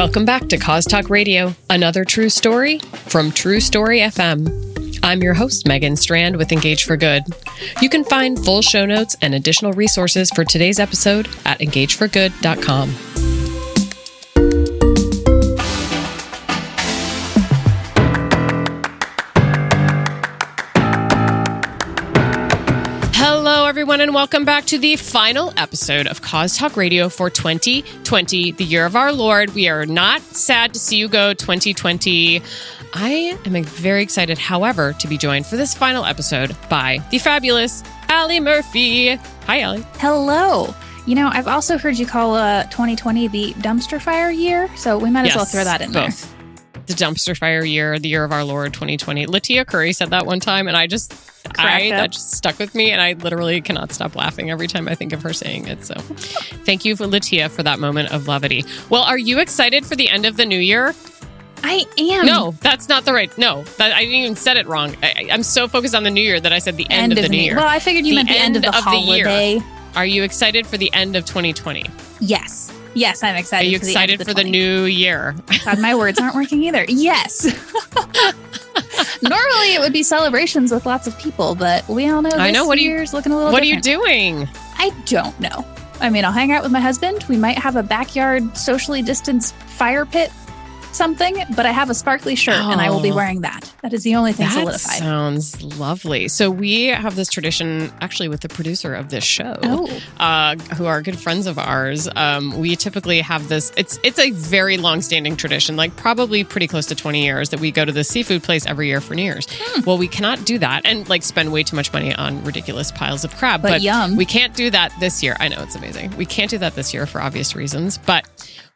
Welcome back to Cause Talk Radio, another true story from TruStory FM. I'm your host, Megan Strand with Engage for Good. You can find full show notes and additional resources for today's episode at engageforgood.com. everyone, and welcome back to the final episode of Cause Talk Radio for 2020, the year of our Lord. We are not sad to see you go 2020. I am very excited, however, to be joined for this final episode by the fabulous Allie Murphy. Hi, Allie. Hello. You know, I've also heard you call uh, 2020 the dumpster fire year, so we might as well throw that in both. there. The dumpster fire year, the year of our Lord 2020. Latia Curry said that one time, and I just I that just stuck with me, and I literally cannot stop laughing every time I think of her saying it. So, thank you for Latia for that moment of levity. Well, are you excited for the end of the new year? I am. No, that's not the right. No, that, I didn't even said it wrong. I, am so focused on the new year that I said the end, end of, of, the new year. Well, I figured you the meant the end, end of the of holiday. The year. Are you excited for the end of 2020? Yes. Yes, I'm excited. Are you excited for, the, for the new year? God, my words aren't working either. Yes. Normally, it would be celebrations with lots of people, but we all know this I know. What year's you, looking a little. What different. are you doing? I don't know. I mean, I'll hang out with my husband. We might have a backyard socially distanced fire pit something, but I have a sparkly shirt oh, and I will be oh. wearing that. That is the only thing that solidified. Sounds lovely. So we have this tradition actually with the producer of this show, oh. uh, who are good friends of ours. Um, we typically have this. It's it's a very long standing tradition, like probably pretty close to twenty years, that we go to the seafood place every year for New Year's. Hmm. Well, we cannot do that and like spend way too much money on ridiculous piles of crab. But, but yum. We can't do that this year. I know it's amazing. We can't do that this year for obvious reasons, but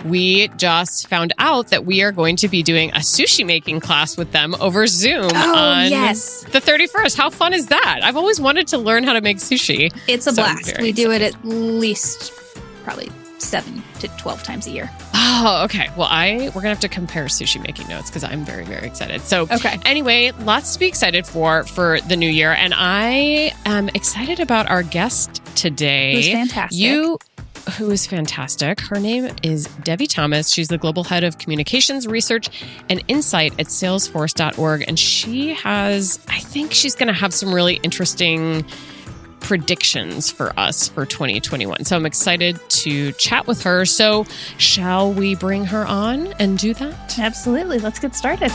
we just found out that we are going to be doing a sushi making class with them over Zoom oh, on yes. the 31st. How fun is that? I've always wanted to learn how to make sushi. It's a so blast. We do it at least probably seven to 12 times a year. Oh, okay. Well, I we're gonna have to compare sushi making notes because I'm very, very excited. So, okay. Anyway, lots to be excited for for the new year, and I am excited about our guest today. Who's fantastic. You who is fantastic. Her name is Debbie Thomas. She's the global head of communications research and insight at salesforce.org. And she has, I think she's going to have some really interesting predictions for us for 2021. So I'm excited to chat with her. So, shall we bring her on and do that? Absolutely. Let's get started.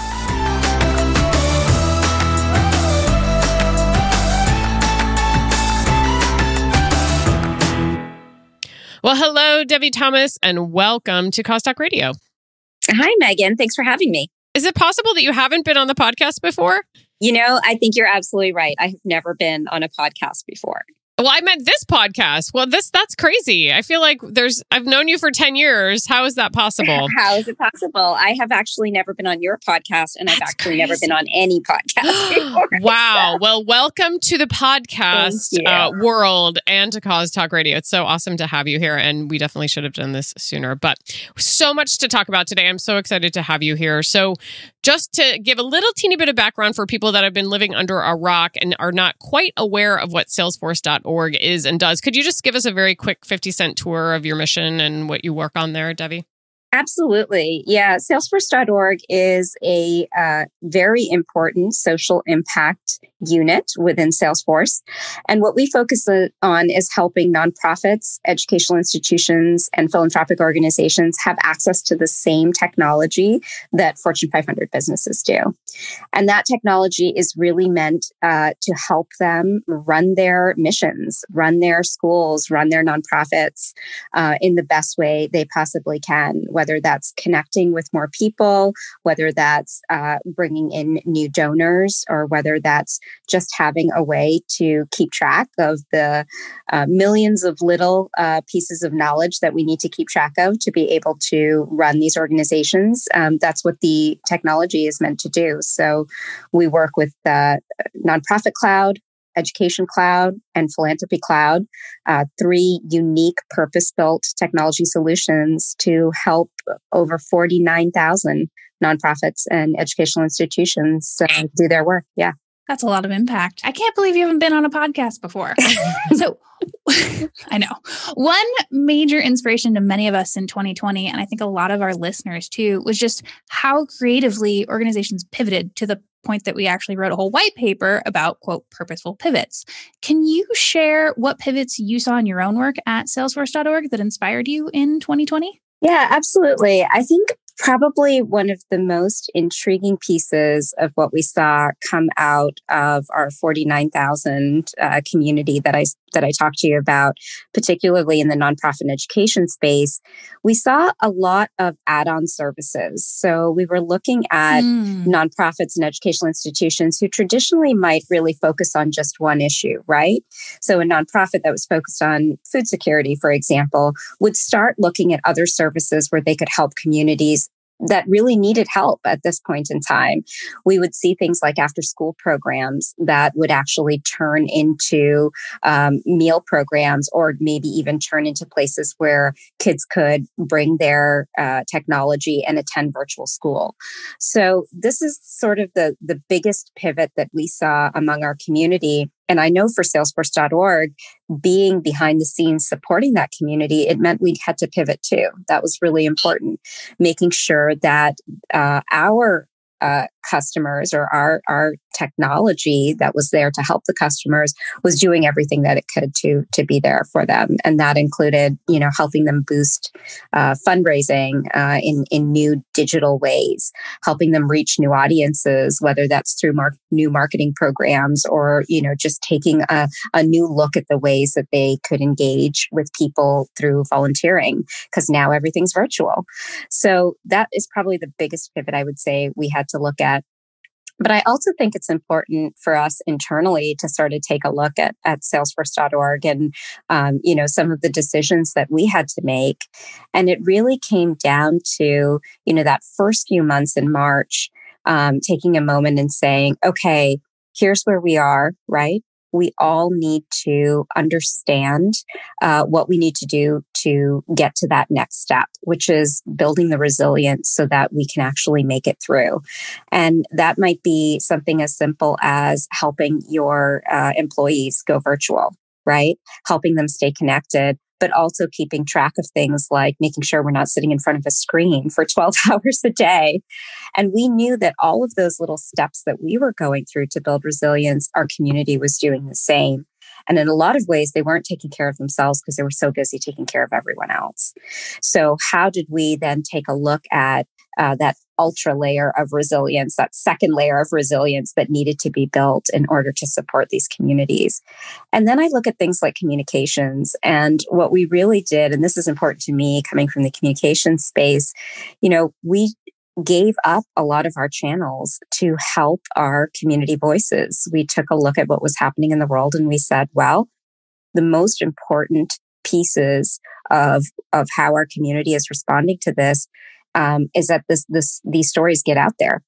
Well, hello, Debbie Thomas, and welcome to Cause Talk Radio. Hi, Megan. Thanks for having me. Is it possible that you haven't been on the podcast before? You know, I think you're absolutely right. I have never been on a podcast before. Well, I meant this podcast. Well, this that's crazy. I feel like there's I've known you for 10 years. How is that possible? How is it possible? I have actually never been on your podcast and that's I've actually crazy. never been on any podcast before, wow. So. Well, welcome to the podcast uh, world and to Cause Talk Radio. It's so awesome to have you here and we definitely should have done this sooner, but so much to talk about today. I'm so excited to have you here. So, just to give a little teeny bit of background for people that have been living under a rock and are not quite aware of what salesforce.org is and does, could you just give us a very quick 50 cent tour of your mission and what you work on there, Debbie? Absolutely. Yeah. Salesforce.org is a uh, very important social impact unit within Salesforce. And what we focus on is helping nonprofits, educational institutions, and philanthropic organizations have access to the same technology that Fortune 500 businesses do. And that technology is really meant uh, to help them run their missions, run their schools, run their nonprofits uh, in the best way they possibly can whether that's connecting with more people, whether that's uh, bringing in new donors, or whether that's just having a way to keep track of the uh, millions of little uh, pieces of knowledge that we need to keep track of to be able to run these organizations. Um, that's what the technology is meant to do. So we work with the Nonprofit Cloud, Education Cloud, and Philanthropy Cloud, uh, three unique purpose built technology solutions to help over 49,000 nonprofits and educational institutions uh, do their work. Yeah. That's a lot of impact. I can't believe you haven't been on a podcast before. so, I know. One major inspiration to many of us in 2020, and I think a lot of our listeners too, was just how creatively organizations pivoted to the point that we actually wrote a whole white paper about, quote, purposeful pivots. Can you share what pivots you saw in your own work at salesforce.org that inspired you in 2020? Yeah, absolutely. I think probably one of the most intriguing pieces of what we saw come out of our 49,000 uh, community that I that I talked to you about, particularly in the nonprofit education space, we saw a lot of add-on services. So we were looking at mm. nonprofits and educational institutions who traditionally might really focus on just one issue, right? So a nonprofit that was focused on food security, for example, would start looking at other services where they could help communities that really needed help at this point in time. We would see things like after school programs that would actually turn into um, meal programs or maybe even turn into places where kids could bring their uh, technology and attend virtual school. So this is sort of the, the biggest pivot that we saw among our community and I know for Salesforce.org, being behind the scenes supporting that community, it meant we had to pivot too. That was really important, making sure that uh, our uh, customers or our our technology that was there to help the customers was doing everything that it could to to be there for them. And that included you know helping them boost uh, fundraising uh, in in new digital ways helping them reach new audiences whether that's through mar- new marketing programs or you know just taking a, a new look at the ways that they could engage with people through volunteering because now everything's virtual. So that is probably the biggest pivot i would say we had to look at but I also think it's important for us internally to sort of take a look at, at salesforce.org and, um, you know, some of the decisions that we had to make. And it really came down to, you know, that first few months in March, um, taking a moment and saying, okay, here's where we are, right? We all need to understand uh, what we need to do to get to that next step, which is building the resilience so that we can actually make it through. And that might be something as simple as helping your uh, employees go virtual, right? Helping them stay connected but also keeping track of things like making sure we're not sitting in front of a screen for 12 hours a day. And we knew that all of those little steps that we were going through to build resilience, our community was doing the same. And in a lot of ways, they weren't taking care of themselves because they were so busy taking care of everyone else. So, how did we then take a look at uh, that ultra layer of resilience, that second layer of resilience that needed to be built in order to support these communities. And then I look at things like communications and what we really did, and this is important to me coming from the communication space, you know, we gave up a lot of our channels to help our community voices. We took a look at what was happening in the world and we said, well, the most important pieces of, of how our community is responding to this um, is that this, this, these stories get out there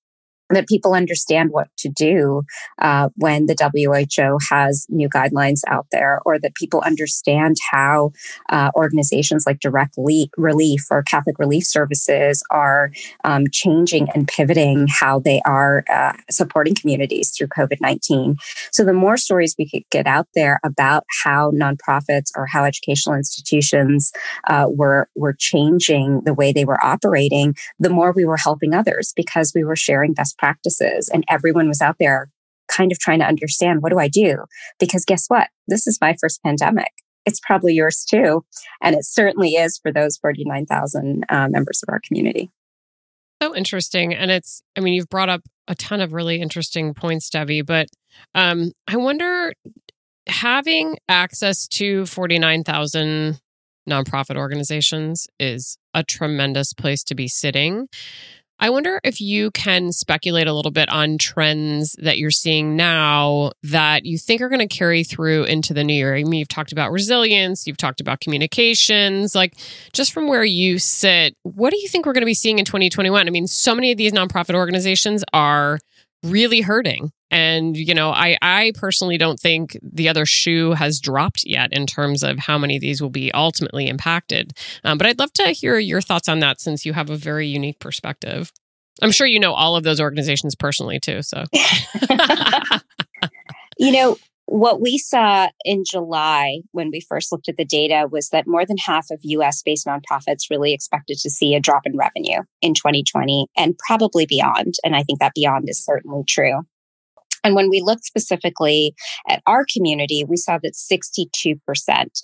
that people understand what to do uh, when the WHO has new guidelines out there, or that people understand how uh, organizations like Direct Relief or Catholic Relief Services are um, changing and pivoting how they are uh, supporting communities through COVID 19. So, the more stories we could get out there about how nonprofits or how educational institutions uh, were, were changing the way they were operating, the more we were helping others because we were sharing best practices. And everyone was out there kind of trying to understand what do I do? Because guess what? This is my first pandemic. It's probably yours too. And it certainly is for those 49,000 uh, members of our community. So interesting. And it's, I mean, you've brought up a ton of really interesting points, Debbie, but um, I wonder having access to 49,000 nonprofit organizations is a tremendous place to be sitting. I wonder if you can speculate a little bit on trends that you're seeing now that you think are going to carry through into the new year. I mean, you've talked about resilience, you've talked about communications. Like, just from where you sit, what do you think we're going to be seeing in 2021? I mean, so many of these nonprofit organizations are really hurting. And, you know, I, I personally don't think the other shoe has dropped yet in terms of how many of these will be ultimately impacted. Um, but I'd love to hear your thoughts on that since you have a very unique perspective. I'm sure you know all of those organizations personally too. So, You know, what we saw in July when we first looked at the data was that more than half of US based nonprofits really expected to see a drop in revenue in 2020 and probably beyond. And I think that beyond is certainly true. And when we looked specifically at our community, we saw that 62%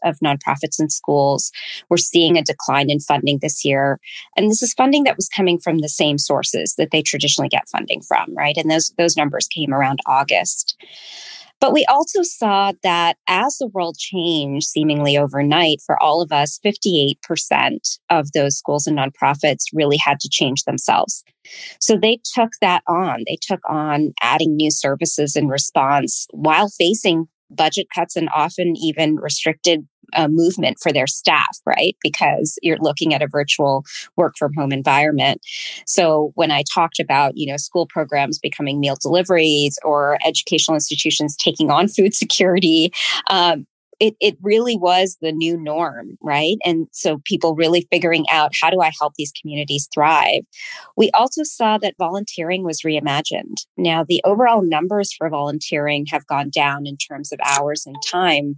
of nonprofits and schools were seeing a decline in funding this year. And this is funding that was coming from the same sources that they traditionally get funding from, right? And those, those numbers came around August. But we also saw that as the world changed seemingly overnight for all of us, 58% of those schools and nonprofits really had to change themselves. So they took that on. They took on adding new services in response while facing budget cuts and often even restricted uh, movement for their staff, right? Because you're looking at a virtual work from home environment. So when I talked about, you know, school programs becoming meal deliveries or educational institutions taking on food security, um, it, it really was the new norm, right? And so people really figuring out how do I help these communities thrive? We also saw that volunteering was reimagined. Now, the overall numbers for volunteering have gone down in terms of hours and time,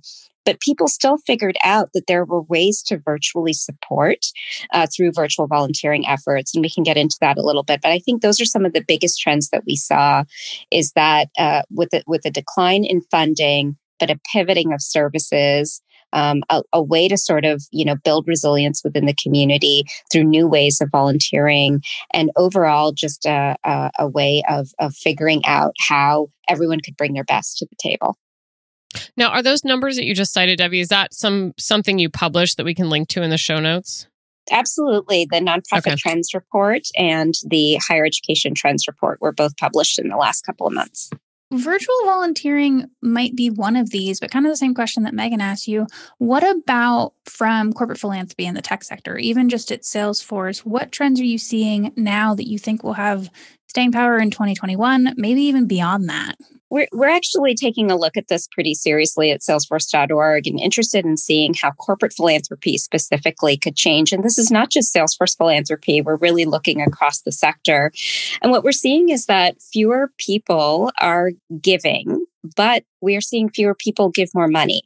but people still figured out that there were ways to virtually support uh, through virtual volunteering efforts. And we can get into that a little bit. But I think those are some of the biggest trends that we saw is that uh, with, the, with a decline in funding, but a pivoting of services, um, a, a, way to sort of you know build resilience within the community through new ways of volunteering and overall just a, a, a way of, of figuring out how everyone could bring their best to the table now, are those numbers that you just cited, Debbie? Is that some something you published that we can link to in the show notes? Absolutely. The nonprofit okay. trends report and the higher education trends report were both published in the last couple of months. Virtual volunteering might be one of these, but kind of the same question that Megan asked you. What about from corporate philanthropy in the tech sector, even just at Salesforce? What trends are you seeing now that you think will have staying power in 2021, maybe even beyond that? We're, we're actually taking a look at this pretty seriously at salesforce.org and interested in seeing how corporate philanthropy specifically could change. And this is not just Salesforce philanthropy, we're really looking across the sector. And what we're seeing is that fewer people are giving, but we are seeing fewer people give more money.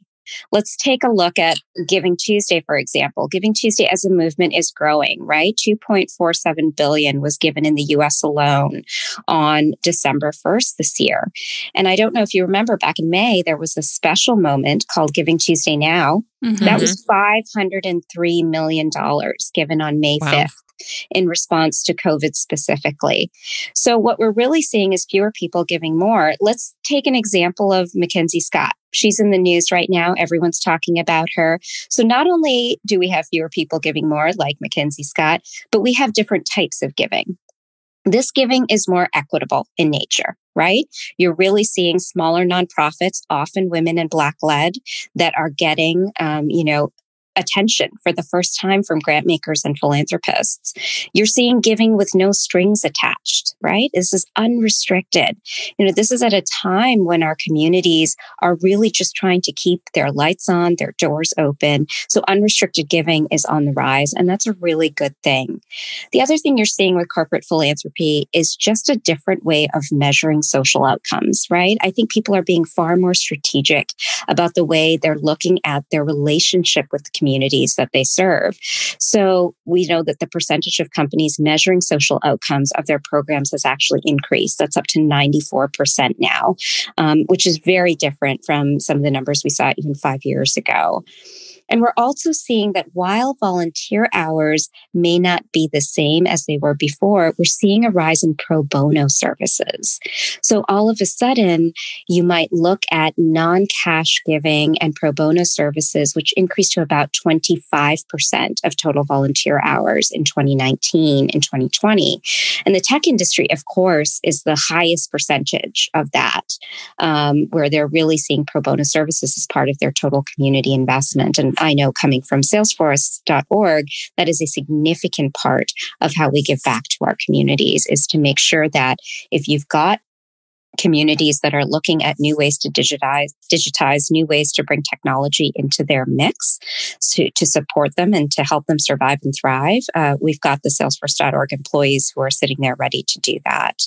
Let's take a look at Giving Tuesday, for example. Giving Tuesday as a movement is growing, right? 2.47 billion was given in the US alone on December 1st this year. And I don't know if you remember back in May, there was a special moment called Giving Tuesday Now. Mm-hmm. That was $503 million given on May wow. 5th in response to COVID specifically. So, what we're really seeing is fewer people giving more. Let's take an example of Mackenzie Scott. She's in the news right now. Everyone's talking about her. So, not only do we have fewer people giving more, like Mackenzie Scott, but we have different types of giving. This giving is more equitable in nature, right? You're really seeing smaller nonprofits, often women and Black led, that are getting, um, you know, attention for the first time from grant makers and philanthropists. You're seeing giving with no strings attached, right? This is unrestricted. You know, this is at a time when our communities are really just trying to keep their lights on, their doors open. So unrestricted giving is on the rise, and that's a really good thing. The other thing you're seeing with corporate philanthropy is just a different way of measuring social outcomes, right? I think people are being far more strategic about the way they're looking at their relationship with the community communities that they serve. So we know that the percentage of companies measuring social outcomes of their programs has actually increased. That's up to 94% now, um, which is very different from some of the numbers we saw even five years ago. And we're also seeing that while volunteer hours may not be the same as they were before, we're seeing a rise in pro bono services. So all of a sudden, you might look at non cash giving and pro bono services, which increased to about 25% of total volunteer hours in 2019 and 2020. And the tech industry, of course, is the highest percentage of that, um, where they're really seeing pro bono services as part of their total community investment. And I know coming from salesforce.org, that is a significant part of how we give back to our communities is to make sure that if you've got communities that are looking at new ways to digitize, digitize new ways to bring technology into their mix to, to support them and to help them survive and thrive. Uh, we've got the Salesforce.org employees who are sitting there ready to do that.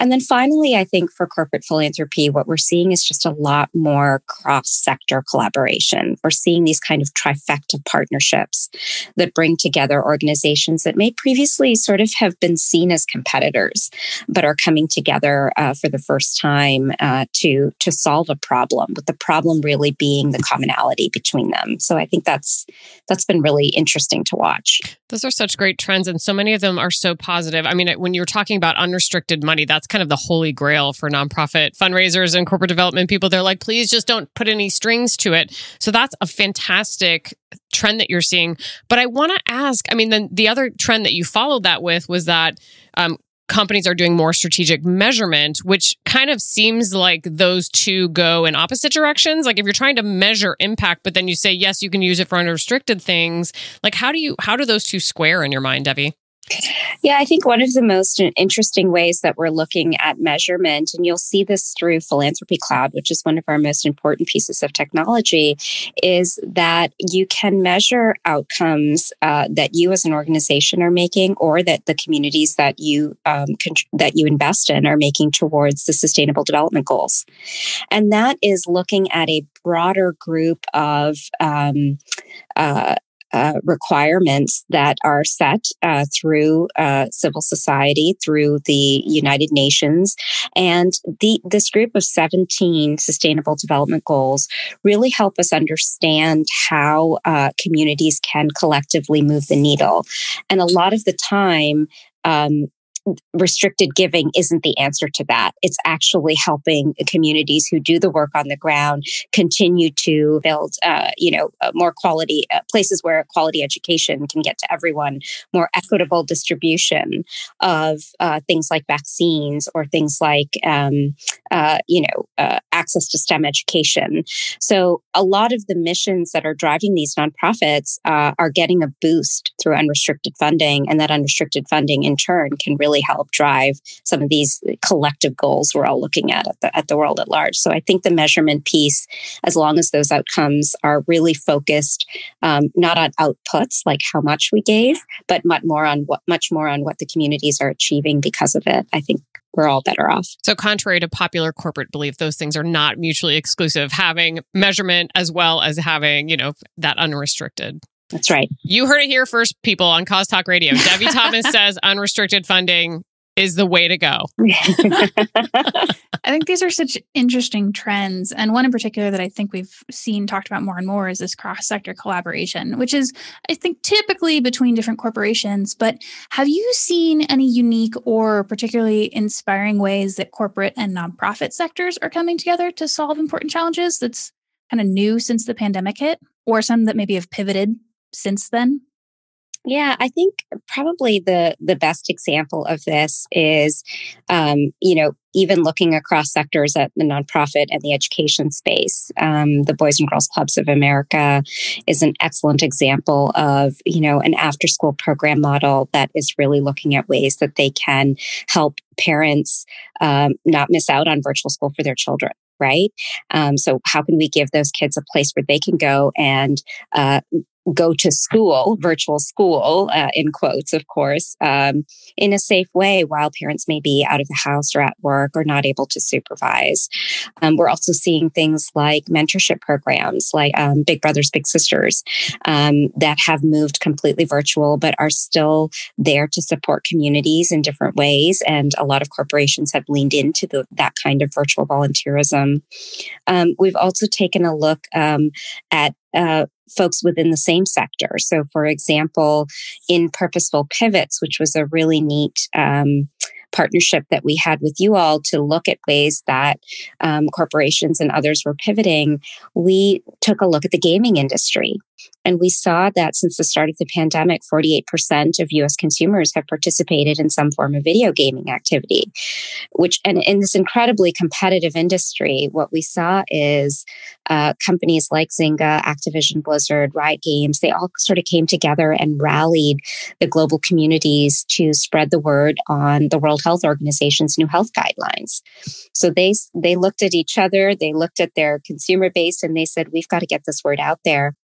And then finally, I think for corporate philanthropy, what we're seeing is just a lot more cross sector collaboration. We're seeing these kind of trifecta partnerships that bring together organizations that may previously sort of have been seen as competitors, but are coming together uh, for the first time uh, to to solve a problem. With the problem really being the commonality between them. So I think that's that's been really interesting to watch. Those are such great trends, and so many of them are so positive. I mean, when you're talking about unrestricted money, that's kind of the holy grail for nonprofit fundraisers and corporate development people. They're like, please just don't put any strings to it. So that's a fantastic trend that you're seeing. But I want to ask I mean, then the other trend that you followed that with was that um, companies are doing more strategic measurement, which kind of seems like those two go in opposite directions. Like if you're trying to measure impact, but then you say, yes, you can use it for unrestricted things, like how do you, how do those two square in your mind, Debbie? Yeah, I think one of the most interesting ways that we're looking at measurement, and you'll see this through Philanthropy Cloud, which is one of our most important pieces of technology, is that you can measure outcomes uh, that you as an organization are making, or that the communities that you um, that you invest in are making towards the Sustainable Development Goals, and that is looking at a broader group of um, uh, uh, requirements that are set uh, through uh, civil society, through the United Nations. And the, this group of 17 sustainable development goals really help us understand how uh, communities can collectively move the needle. And a lot of the time, um, restricted giving isn't the answer to that. It's actually helping communities who do the work on the ground continue to build, uh, you know, uh, more quality uh, places where quality education can get to everyone, more equitable distribution of uh, things like vaccines or things like, um, uh, you know, uh, access to STEM education. So a lot of the missions that are driving these nonprofits are getting a boost through unrestricted funding, and that unrestricted funding in turn can really really help drive some of these collective goals we're all looking at at the, at the world at large. So I think the measurement piece, as long as those outcomes are really focused um, not on outputs like how much we gave, but much more on what much more on what the communities are achieving because of it. I think we're all better off. So, contrary to popular corporate belief, those things are not mutually exclusive. Having measurement as well as having, you know, that unrestricted. That's right. You heard it here first, people on Cause Talk Radio. Debbie Thomas says unrestricted funding is the way to go. I think these are such interesting trends. And one in particular that I think we've seen talked about more and more is this cross sector collaboration, which is, I think, typically between different corporations. But have you seen any unique or particularly inspiring ways that corporate and nonprofit sectors are coming together to solve important challenges that's kind of new since the pandemic hit, or some that maybe have pivoted since then? Yeah, I think probably the the best example of this is, um, you know, even looking across sectors at the nonprofit and the education space. Um, the Boys and Girls Clubs of America is an excellent example of, you know, an after school program model that is really looking at ways that they can help parents um, not miss out on virtual school for their children right? Um, so, how can we give those kids a place where they can go and uh, go to school, virtual school, uh, in quotes, of course, um, in a safe way while parents may be out of the house or at work or not able to supervise. Um, we're also seeing things like mentorship programs like um, Big Brothers, Big Sisters um, that have moved completely virtual but are still there to support communities in different ways. And a lot of corporations have leaned into the, that kind of virtual volunteerism. Um, we've also taken a look um, at uh, folks within the same sector. So, for example, in Purposeful Pivots, which was a really neat um, partnership that we had with you all to look at ways that um, corporations and others were pivoting, we took a look at the gaming industry. And we saw that since the start of the pandemic, 48% of US consumers have participated in some form of video gaming activity, which, and in this incredibly competitive industry, what we saw is uh, companies like Zynga, Activision Blizzard, Riot Games, they all sort of came together and rallied the global communities to spread the word on the World Health Organization's new health guidelines. So they, they looked at each other, they looked at their consumer base, and they said, we've got to get this word out there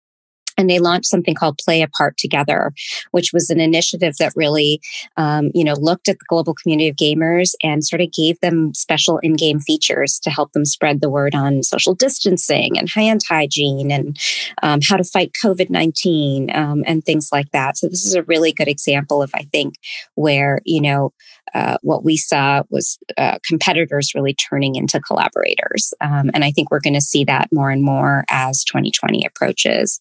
and they launched something called play a part together which was an initiative that really um, you know looked at the global community of gamers and sort of gave them special in-game features to help them spread the word on social distancing and hand hygiene and um, how to fight covid-19 um, and things like that so this is a really good example of i think where you know uh, what we saw was uh, competitors really turning into collaborators. Um, and I think we're going to see that more and more as 2020 approaches.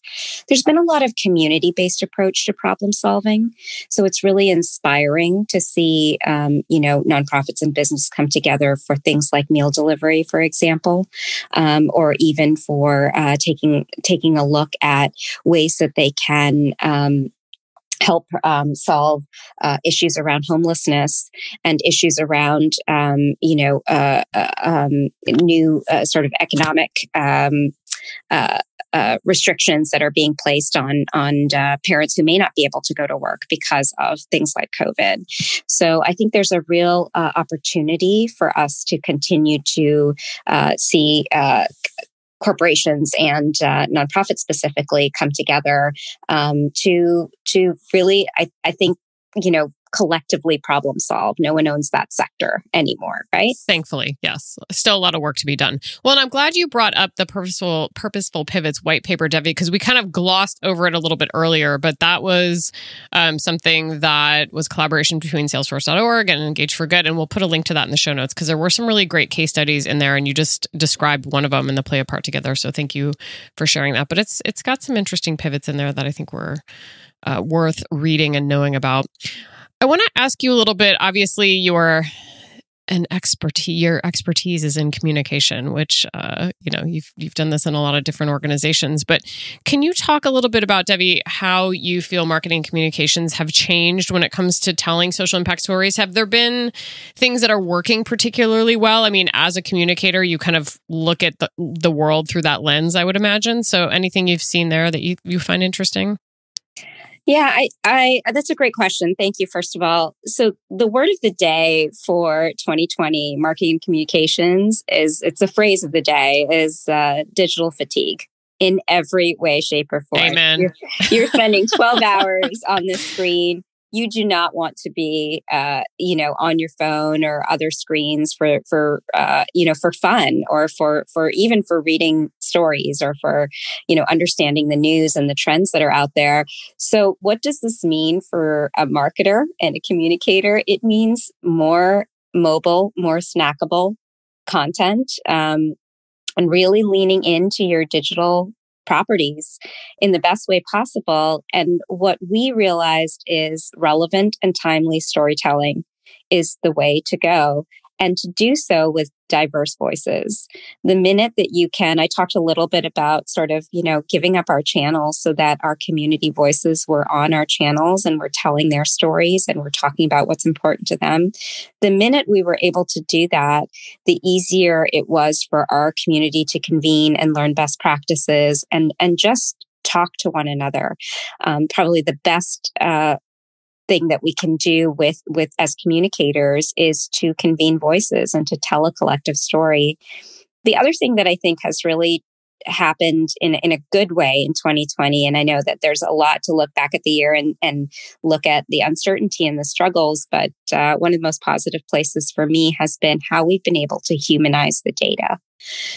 There's been a lot of community based approach to problem solving. So it's really inspiring to see, um, you know, nonprofits and business come together for things like meal delivery, for example, um, or even for uh, taking taking a look at ways that they can um, help um, solve uh, issues around homelessness and issues around, um, you know, uh, uh, um, new uh, sort of economic um, uh, uh, restrictions that are being placed on on parents who may not be able to go to work because of things like COVID. So I think there's a real opportunity for us to continue to see corporations and uh, nonprofits specifically come together um, to to really I, I think you know collectively problem solve. No one owns that sector anymore, right? Thankfully, yes. Still a lot of work to be done. Well, and I'm glad you brought up the purposeful purposeful pivots white paper, Debbie, because we kind of glossed over it a little bit earlier, but that was um, something that was collaboration between Salesforce.org and Engage for Good, and we'll put a link to that in the show notes because there were some really great case studies in there, and you just described one of them in the play a part together. So thank you for sharing that. But it's it's got some interesting pivots in there that I think were uh, worth reading and knowing about. I want to ask you a little bit. Obviously, your an expertise your expertise is in communication which uh, you know you've you've done this in a lot of different organizations but can you talk a little bit about debbie how you feel marketing communications have changed when it comes to telling social impact stories have there been things that are working particularly well i mean as a communicator you kind of look at the, the world through that lens i would imagine so anything you've seen there that you, you find interesting yeah, I, I, that's a great question. Thank you, first of all. So the word of the day for 2020 marketing communications is, it's a phrase of the day is uh, digital fatigue in every way, shape, or form. Amen. You're, you're spending 12 hours on the screen you do not want to be uh, you know on your phone or other screens for for uh, you know for fun or for for even for reading stories or for you know understanding the news and the trends that are out there. So what does this mean for a marketer and a communicator? It means more mobile more snackable content um, and really leaning into your digital properties in the best way possible. And what we realized is relevant and timely storytelling is the way to go and to do so with diverse voices. The minute that you can, I talked a little bit about sort of, you know, giving up our channels so that our community voices were on our channels and we're telling their stories and we're talking about what's important to them. The minute we were able to do that, the easier it was for our community to convene and learn best practices and, and just talk to one another. Um, probably the best uh, thing that we can do with with as communicators is to convene voices and to tell a collective story. The other thing that I think has really happened in, in a good way in 2020 and i know that there's a lot to look back at the year and, and look at the uncertainty and the struggles but uh, one of the most positive places for me has been how we've been able to humanize the data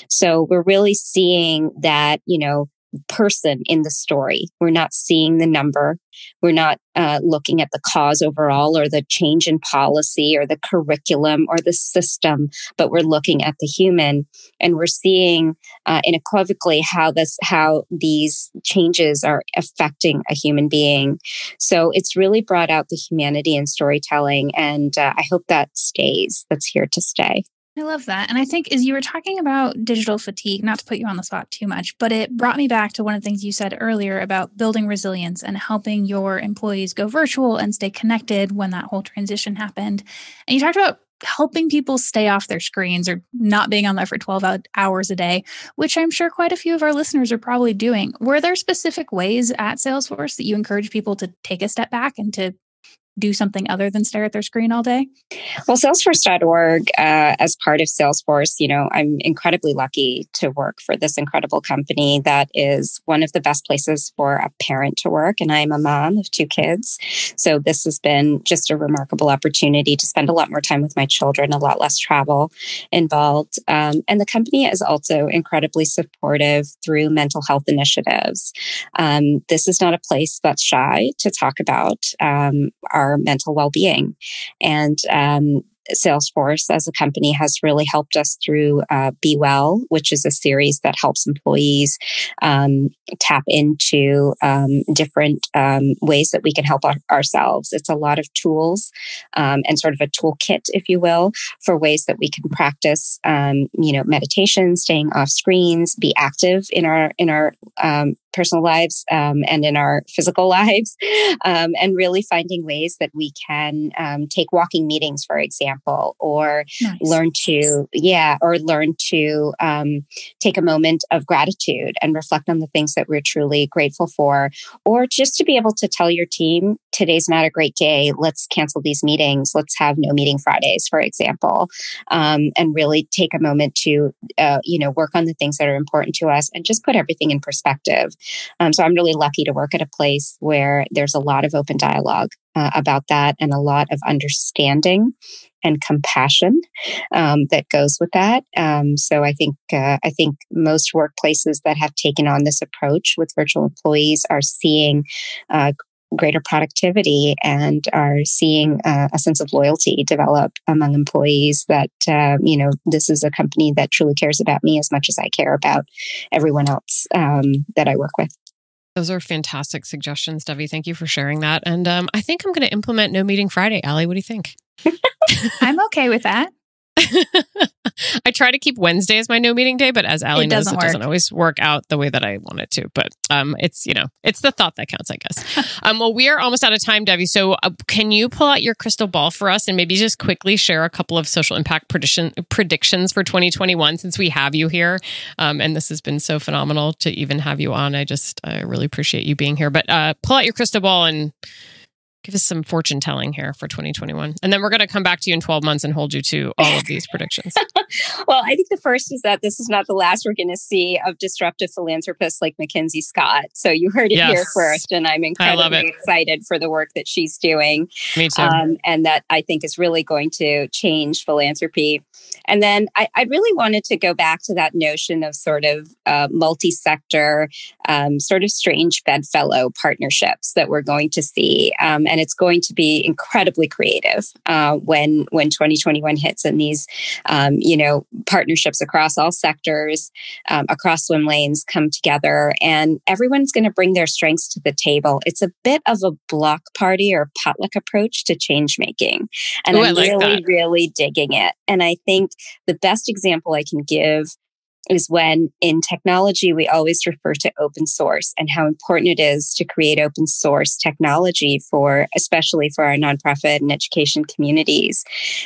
so we're really seeing that you know person in the story. We're not seeing the number. We're not uh, looking at the cause overall or the change in policy or the curriculum or the system, but we're looking at the human and we're seeing uh, unequivocally how this, how these changes are affecting a human being. So it's really brought out the humanity in storytelling. And uh, I hope that stays. That's here to stay. I love that. And I think as you were talking about digital fatigue, not to put you on the spot too much, but it brought me back to one of the things you said earlier about building resilience and helping your employees go virtual and stay connected when that whole transition happened. And you talked about helping people stay off their screens or not being on there for 12 hours a day, which I'm sure quite a few of our listeners are probably doing. Were there specific ways at Salesforce that you encourage people to take a step back and to do something other than stare at their screen all day? Well, Salesforce.org, uh, as part of Salesforce, you know, I'm incredibly lucky to work for this incredible company that is one of the best places for a parent to work. And I'm a mom of two kids. So this has been just a remarkable opportunity to spend a lot more time with my children, a lot less travel involved. Um, and the company is also incredibly supportive through mental health initiatives. Um, this is not a place that's shy to talk about um, our our mental well being. And um, Salesforce as a company has really helped us through uh, Be Well, which is a series that helps employees um, tap into um, different um, ways that we can help our- ourselves. It's a lot of tools um, and sort of a toolkit, if you will, for ways that we can practice, um, you know, meditation, staying off screens, be active in our in our um, personal lives um, and in our physical lives, um, and really finding ways that we can um, take walking meetings, for example, or nice. learn to, yeah, or learn to um, take a moment of gratitude and reflect on the things that we're truly grateful for, or just to be able to tell your team, today's not a great day. Let's cancel these meetings. Let's have no meeting Fridays, for example, um, and really take a moment to, uh, you know, work on the things that are important to us and just put everything in perspective. Um, so I'm really lucky to work at a place where there's a lot of open dialogue uh, about that and a lot of understanding and compassion um, that goes with that. Um, so I think uh, I think most workplaces that have taken on this approach with virtual employees are seeing uh, greater productivity and are seeing uh, a sense of loyalty develop among employees that uh, you know this is a company that truly cares about me as much as i care about everyone else um, that i work with those are fantastic suggestions, Debbie. Thank you for sharing that. And um, I think I'm going to implement No Meeting Friday. Allie, what do you think? I'm okay with that. I try to keep Wednesday as my no meeting day, but as Allie knows, it doesn't always work out the way that I want it to. But um, it's you know, it's the thought that counts, I guess. um, well, we are almost out of time, Debbie. So uh, can you pull out your crystal ball for us and maybe just quickly share a couple of social impact prediction predictions for 2021 since we have you here, um, and this has been so phenomenal to even have you on. I just I really appreciate you being here. But uh, pull out your crystal ball and give us some fortune telling here for 2021 and then we're going to come back to you in 12 months and hold you to all of these predictions. Well i think the first is that this is not the last we're going to see of disruptive philanthropists like mackenzie scott. So you heard it yes. here first and i'm incredibly excited for the work that she's doing me too. um, and that i think is really going to change philanthropy. And then I, I, really wanted to go back to that notion of sort of uh, multi sector, um, sort of strange bedfellow partnerships that we're going to see. Um, and it's going to be incredibly creative uh, when, when 2021 hits and these, um, you know, partnerships across all sectors, um, across swim lanes come together and everyone's going to bring their strengths to the table. It's a bit of a block party or potluck approach to change making. And Ooh, I'm like really, that. really digging it. And I think the best example I can give is when in technology we always refer to open source and how important it is to create open source technology for especially for our nonprofit and education communities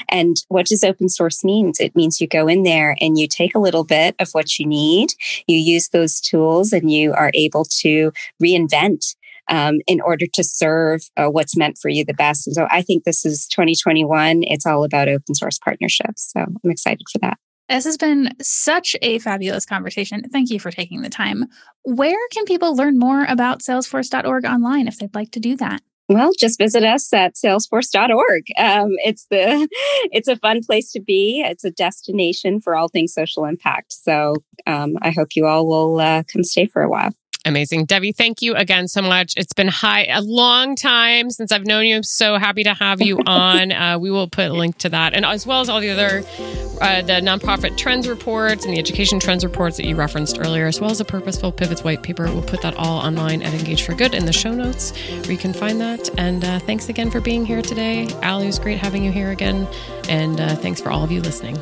and what does open source means it means you go in there and you take a little bit of what you need you use those tools and you are able to reinvent um, in order to serve uh, what's meant for you the best. And so I think this is 2021. It's all about open source partnerships. So I'm excited for that. This has been such a fabulous conversation. Thank you for taking the time. Where can people learn more about salesforce.org online if they'd like to do that? Well, just visit us at salesforce.org. Um, it's the it's a fun place to be. It's a destination for all things social impact. So um, I hope you all will uh, come stay for a while. Amazing. Debbie, thank you again so much. It's been high a long time since I've known you. I'm so happy to have you on. Uh, we will put a link to that and as well as all the other uh, the nonprofit trends reports and the education trends reports that you referenced earlier, as well as the purposeful pivots white paper. We'll put that all online at Engage for Good in the show notes where you can find that. And uh, thanks again for being here today. Allie, it was great having you here again. And uh, thanks for all of you listening.